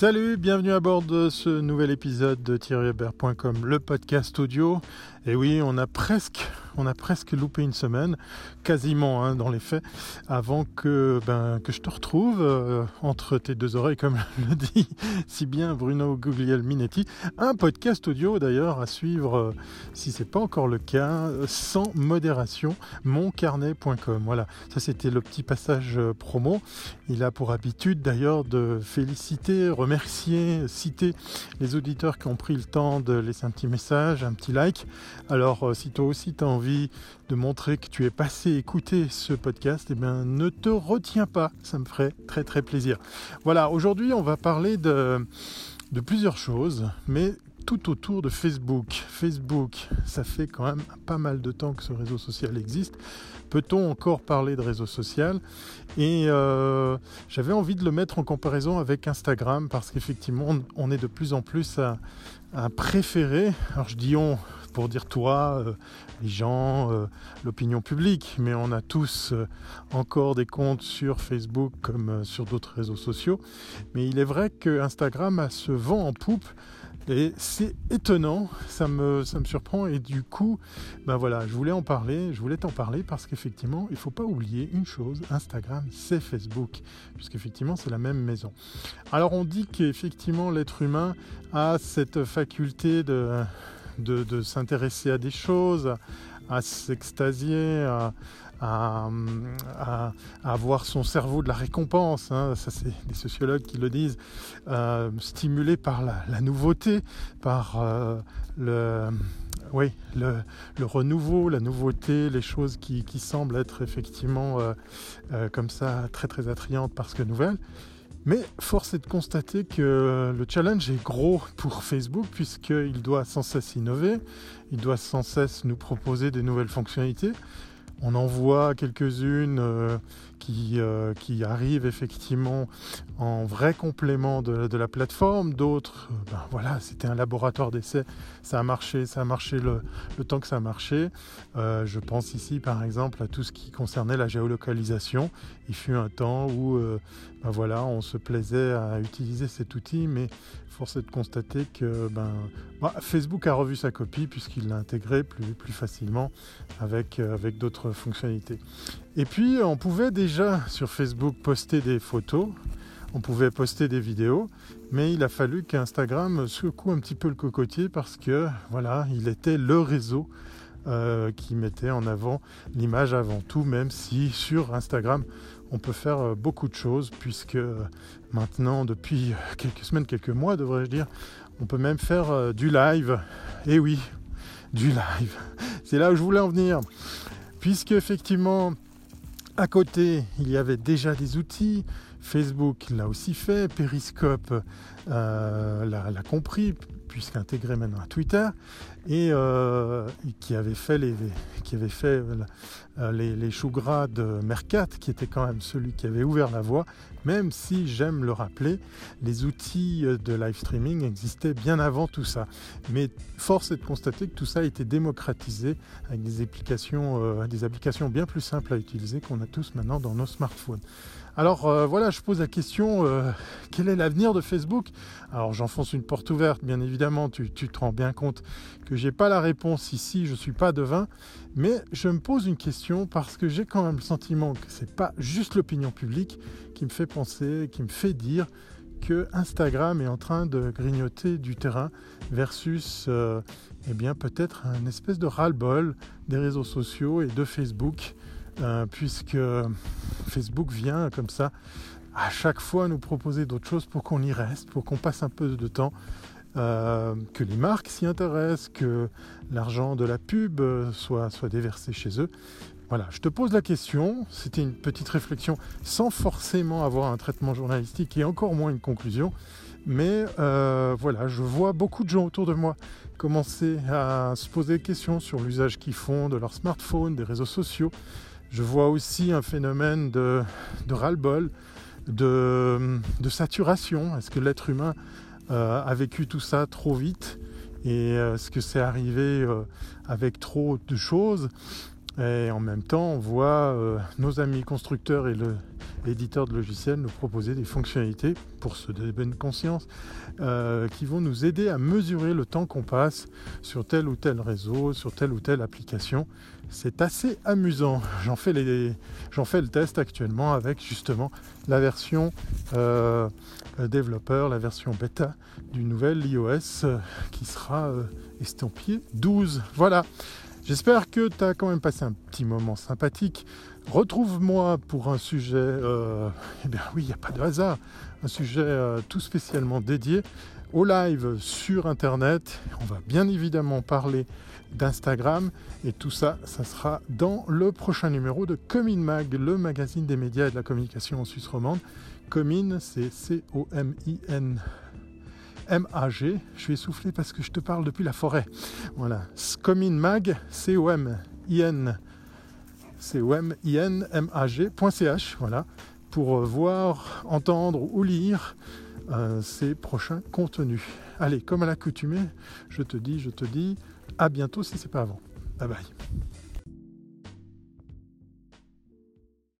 Salut, bienvenue à bord de ce nouvel épisode de thierryhebert.com, le podcast audio. Et oui, on a presque, on a presque loupé une semaine, quasiment hein, dans les faits, avant que, ben, que je te retrouve euh, entre tes deux oreilles, comme le dit si bien Bruno Guglielminetti. Un podcast audio d'ailleurs à suivre, euh, si c'est pas encore le cas, sans modération, moncarnet.com. Voilà, ça c'était le petit passage euh, promo. Il a pour habitude d'ailleurs de féliciter, remercier, citer les auditeurs qui ont pris le temps de laisser un petit message, un petit like. Alors euh, si toi aussi tu as envie de montrer que tu es passé écouter ce podcast, eh bien ne te retiens pas, ça me ferait très très plaisir. Voilà, aujourd'hui on va parler de, plusieurs choses, mais tout autour de Facebook. Facebook, ça fait quand même pas mal de temps que ce réseau social existe. Peut-on encore parler de réseau social? Et euh, j'avais envie de le mettre en comparaison avec Instagram parce qu'effectivement, on est de plus en plus à, préférer, alors je dis on pour dire toi, euh, les gens, euh, l'opinion publique, mais on a tous encore des comptes sur Facebook comme sur d'autres réseaux sociaux. Mais il est vrai que Instagram a ce vent en poupe et c'est étonnant, ça me, ça me surprend et du coup, ben voilà, je voulais en parler, je voulais t'en parler parce qu'effectivement, il ne faut pas oublier une chose, Instagram c'est Facebook, puisqu'effectivement c'est la même maison. Alors on dit qu'effectivement l'être humain a cette faculté de, de, s'intéresser à des choses, à s'extasier, à, avoir son cerveau de la récompense, hein. ça c'est des sociologues qui le disent, euh, stimulé par la, nouveauté, par euh, le, oui, le, renouveau, la nouveauté, les choses qui, semblent être effectivement euh, comme ça très très attrayantes parce que nouvelles. Mais force est de constater que le challenge est gros pour Facebook puisqu'il doit sans cesse innover, il doit sans cesse nous proposer des nouvelles fonctionnalités. On en voit quelques-unes euh, qui, euh, qui, arrivent effectivement en vrai complément de, la plateforme. D'autres, euh, ben voilà, c'était un laboratoire d'essai. Ça a marché, ça a marché le, temps que ça a marché. je pense ici par exemple à tout ce qui concernait la géolocalisation. Il fut un temps où ben voilà, on se plaisait à utiliser cet outil, mais force est de constater que ben, bah, Facebook a revu sa copie puisqu'il l'a intégré plus, facilement avec, avec d'autres fonctionnalités. Et puis on pouvait déjà sur Facebook poster des photos, on pouvait poster des vidéos, mais il a fallu qu'Instagram secoue un petit peu le cocotier parce que voilà, il était le réseau euh, qui mettait en avant l'image avant tout, même si sur Instagram on peut faire euh, beaucoup de choses puisque euh, maintenant depuis quelques semaines, quelques mois devrais-je dire, on peut même faire du live. Et oui, du live. C'est là où je voulais en venir puisque effectivement à côté il y avait déjà des outils, Facebook l'a aussi fait, Periscope l'a compris, puisqu'intégré maintenant à Twitter, et euh, qui avait fait les, qui avait fait euh, les, les choux gras de Mercat, qui était quand même celui qui avait ouvert la voie, même si j'aime le rappeler, les outils de live streaming existaient bien avant tout ça. Mais force est de constater que tout ça a été démocratisé avec des applications, des applications bien plus simples à utiliser qu'on a tous maintenant dans nos smartphones. Alors euh, voilà, je pose la question, euh, quel est l'avenir de Facebook? Alors j'enfonce une porte ouverte, bien évidemment, tu, te rends bien compte que j'ai pas la réponse ici, je ne suis pas devin, mais je me pose une question parce que j'ai quand même le sentiment que ce n'est pas juste l'opinion publique qui me fait penser, qui me fait dire que Instagram est en train de grignoter du terrain versus euh, eh bien peut-être un espèce de ras-le-bol des réseaux sociaux et de Facebook euh, puisque Facebook vient comme ça à chaque fois nous proposer d'autres choses pour qu'on y reste, pour qu'on passe un peu de temps, euh, que les marques s'y intéressent, que l'argent de la pub soit, soit déversé chez eux. Voilà, je te pose la question, c'était une petite réflexion sans forcément avoir un traitement journalistique et encore moins une conclusion, mais euh, voilà, je vois beaucoup de gens autour de moi commencer à se poser des questions sur l'usage qu'ils font de leur smartphone, des réseaux sociaux, je vois aussi un phénomène de, de ras-le-bol, de, saturation. Est-ce que l'être humain euh, a vécu tout ça trop vite? Et euh, est-ce que c'est arrivé avec trop de choses? Et en même temps, on voit nos amis constructeurs et le, éditeurs de logiciels, nous proposer des fonctionnalités pour ceux de bonne conscience euh, qui vont nous aider à mesurer le temps qu'on passe sur tel ou tel réseau, sur telle ou telle application. C'est assez amusant. J'en fais, fais, le test actuellement avec justement la version euh, développeur, la version bêta du nouvel iOS euh, qui sera estampillé 12. Voilà. J'espère que tu as quand même passé un petit moment sympathique. Retrouve-moi pour un sujet, euh, eh bien oui, il n'y a pas de hasard, un sujet euh, tout spécialement dédié au live sur Internet. On va bien évidemment parler d'Instagram et tout ça, ça sera dans le prochain numéro de Comin Mag, le magazine des médias et de la communication en Suisse romande. Comin, c'est C-O-M-I-N. M-A-G. Je suis essoufflé parce que je te parle depuis la forêt. Voilà. Comin Mag, C-O-M-I-N. C-O-M-I-N-M-A-G.ch. Voilà. Pour voir, entendre ou lire euh, ces prochains contenus. Allez, comme à l'accoutumée, je te dis, je te dis à bientôt si c'est pas avant. Bye bye.